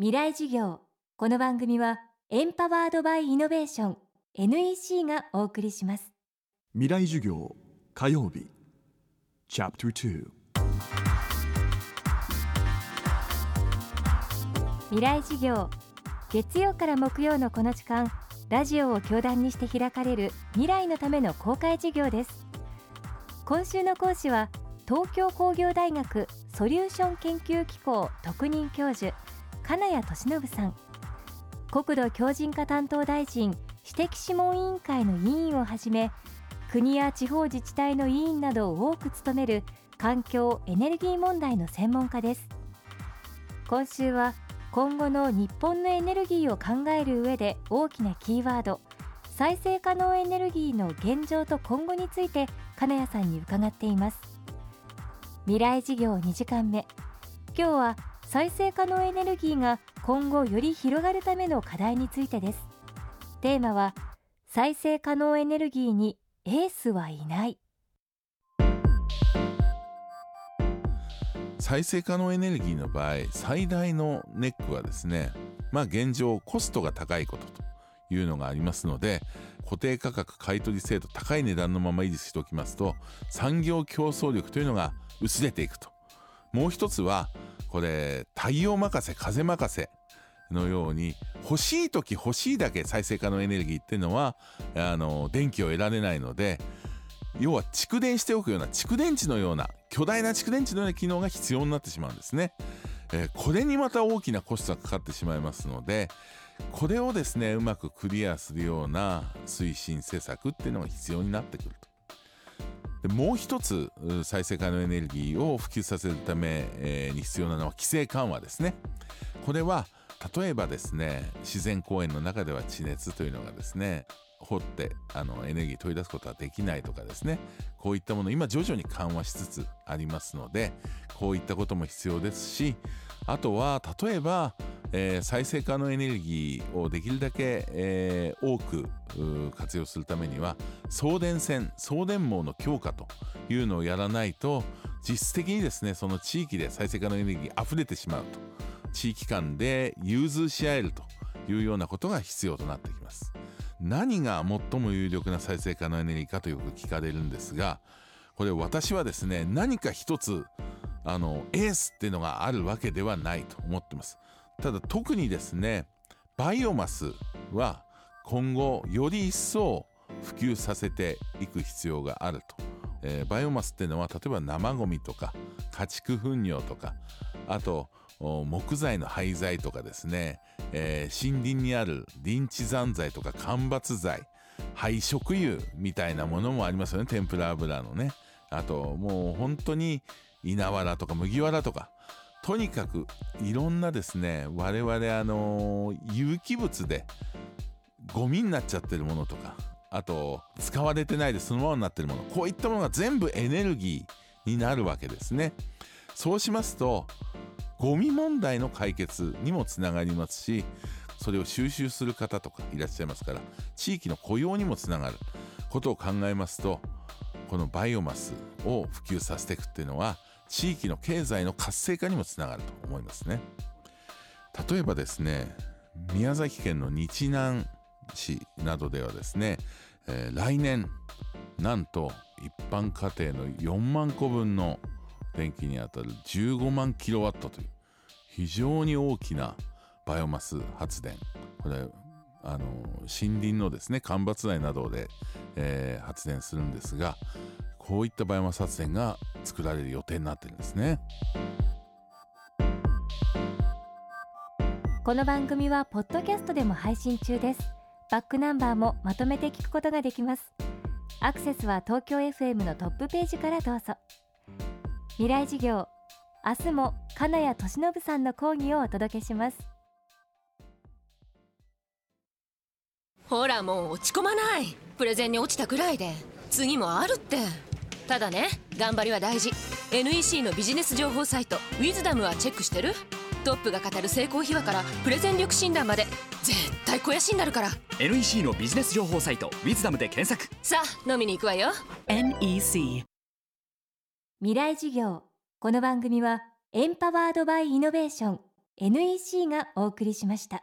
未来事業。この番組はエンパワードバイイノベーション NEC がお送りします。未来授業火曜日。チャプター未来事業月曜から木曜のこの時間ラジオを教壇にして開かれる未来のための公開授業です。今週の講師は東京工業大学ソリューション研究機構特任教授金谷俊信さん。国土強靭化担当大臣私的諮問委員会の委員をはじめ国や地方自治体の委員などを多く務める環境エネルギー問題の専門家です。今週は今後の日本のエネルギーを考える上で大きなキーワード再生可能エネルギーの現状と今後について金谷さんに伺っています。未来事業2時間目。今日は再生可能エネルギーが今後より広がるための課題についてです。テーマは再生可能エネルギーにエースはいない。再生可能エネルギーの場合最大のネックはですねまあ現状コストが高いことというのがありますので固定価格買取制度高い値段のまま維持しておきますと産業競争力というのが薄れていくと。もう一つはこれ太陽任せ風任せのように欲しい時欲しいだけ再生可能エネルギーっていうのはあの電気を得られないので要は蓄電しておくような蓄電池のような巨大な蓄電池のような機能が必要になってしまうんですね。えー、これにまた大きなコストがかかってしまいますのでこれをですねうまくクリアするような推進施策っていうのが必要になってくると。でもう一つ再生可能エネルギーを普及させるため、に必要なのは規制緩和ですね。これは例えばですね自然公園の中では地熱というのがですね掘ってあのエネルギー取り出すことはできないとかですねこういったもの今徐々に緩和しつつありますのでこういったことも必要ですしあとは例えば、えー、再生可能エネルギーをできるだけ、えー、多く活用するためには送電線送電網の強化というのをやらないと実質的にですねその地域で再生可能エネルギー溢れてしまうと。地域間で融通し合えるというようなことが必要となってきます。何が最も有力な再生可能エネルギーかとよく聞かれるんですがこれ私はですね何か一つあのエースっていうのがあるわけではないと思ってます。ただ特にですねバイオマスは今後より一層普及させていく必要があると、えー、バイオマスっていうのは例えば生ゴミとか家畜糞尿とかあと木材の廃材とかですね、えー、森林にある林地残材とか間伐材廃食油みたいなものもありますよね。天ぷら油のね。あともう本当に稲わらとか麦わらとかとにかくいろんなですね我々あの有機物でゴミになっちゃってるものとかあと使われてないでそのままになってるものこういったものが全部エネルギーになるわけですね。そうしますとゴミ問題の解決にもつながりますしそれを収集する方とかいらっしゃいますから地域の雇用にもつながることを考えますとこのバイオマスを普及させていくっていうのは地域の経済の活性化にもつながると思いますね。例えばですね宮崎県の日南市などではですね、えー、来年なんと一般家庭の4万個分の電気にあたる15万キロワットという非常に大きなバイオマス発電。これあの森林のですね間伐材などで、えー、発電するんですがこういったバイオマス発電が作られる予定になってるんですね。この番組はポッドキャストでも配信中です。バックナンバーもまとめて聞くことができます。アクセスは東京 FM のトップページからどうぞ。未来事業明日も金谷俊信さんの講義をお届けします。ほらもう落ち込まない。プレゼンに落ちたくらいで。次もあるってただね頑張りは大事。NEC のビジネス情報サイト「ウィズダムはチェックしてる？トップが語る成功秘話からプレゼン力診断まで絶対肥やしになるから。NEC のビジネス情報サイト「ウィズダムで検索。さあ飲みに行くわよ。NEC 未来事業。この番組はエンパワードバイイノベーション NEC がお送りしました